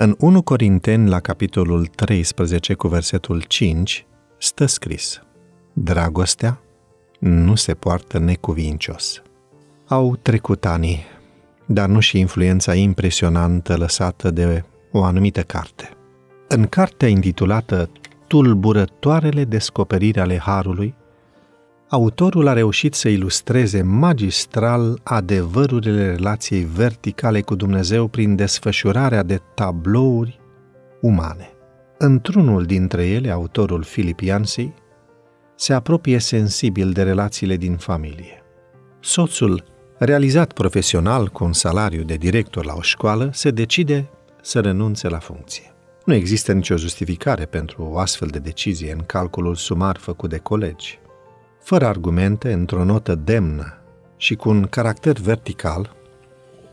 În 1 Corinteni, la capitolul 13, cu versetul 5, stă scris Dragostea nu se poartă necuvincios. Au trecut ani, dar nu și influența impresionantă lăsată de o anumită carte. În cartea intitulată Tulburătoarele descoperiri ale Harului, autorul a reușit să ilustreze magistral adevărurile relației verticale cu Dumnezeu prin desfășurarea de tablouri umane. Într-unul dintre ele, autorul Philip Yancey se apropie sensibil de relațiile din familie. Soțul, realizat profesional cu un salariu de director la o școală, se decide să renunțe la funcție. Nu există nicio justificare pentru o astfel de decizie în calculul sumar făcut de colegi. Fără argumente, într-o notă demnă și cu un caracter vertical,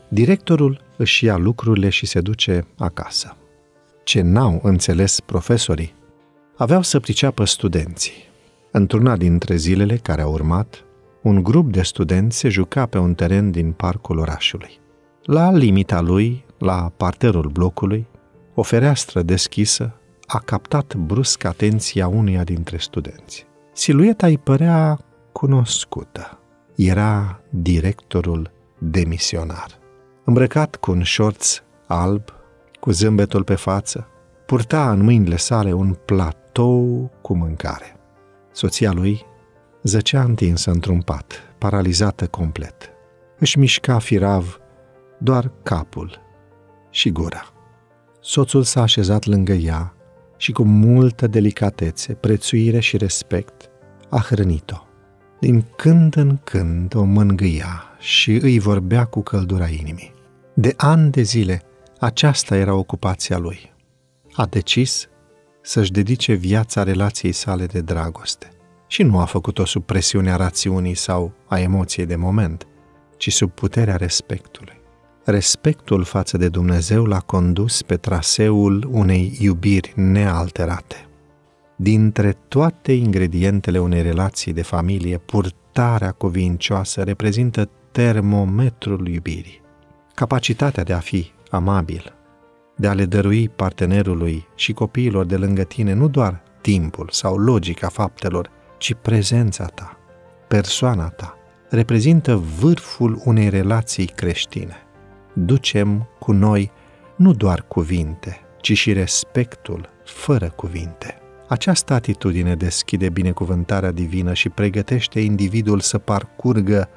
directorul își ia lucrurile și se duce acasă. Ce n-au înțeles profesorii, aveau să priceapă studenții. Într-una dintre zilele care au urmat, un grup de studenți se juca pe un teren din parcul orașului. La limita lui, la parterul blocului, o fereastră deschisă a captat brusc atenția unuia dintre studenți. Silueta îi părea cunoscută. Era directorul demisionar. Îmbrăcat cu un șorț alb, cu zâmbetul pe față, purta în mâinile sale un platou cu mâncare. Soția lui zăcea întinsă într-un pat, paralizată complet. Își mișca firav doar capul și gura. Soțul s-a așezat lângă ea și cu multă delicatețe, prețuire și respect a hrănit-o. Din când în când o mângâia și îi vorbea cu căldura inimii. De ani de zile, aceasta era ocupația lui. A decis să-și dedice viața relației sale de dragoste. Și nu a făcut-o sub presiunea rațiunii sau a emoției de moment, ci sub puterea respectului respectul față de Dumnezeu l-a condus pe traseul unei iubiri nealterate. Dintre toate ingredientele unei relații de familie, purtarea cuvincioasă reprezintă termometrul iubirii. Capacitatea de a fi amabil, de a le dărui partenerului și copiilor de lângă tine nu doar timpul sau logica faptelor, ci prezența ta, persoana ta, reprezintă vârful unei relații creștine ducem cu noi nu doar cuvinte, ci și respectul fără cuvinte. Această atitudine deschide binecuvântarea divină și pregătește individul să parcurgă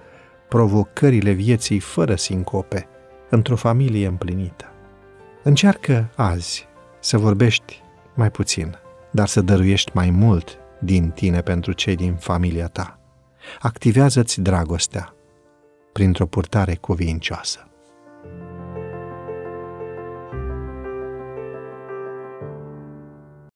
provocările vieții fără sincope, într-o familie împlinită. Încearcă azi să vorbești mai puțin, dar să dăruiești mai mult din tine pentru cei din familia ta. Activează-ți dragostea printr-o purtare cuvincioasă.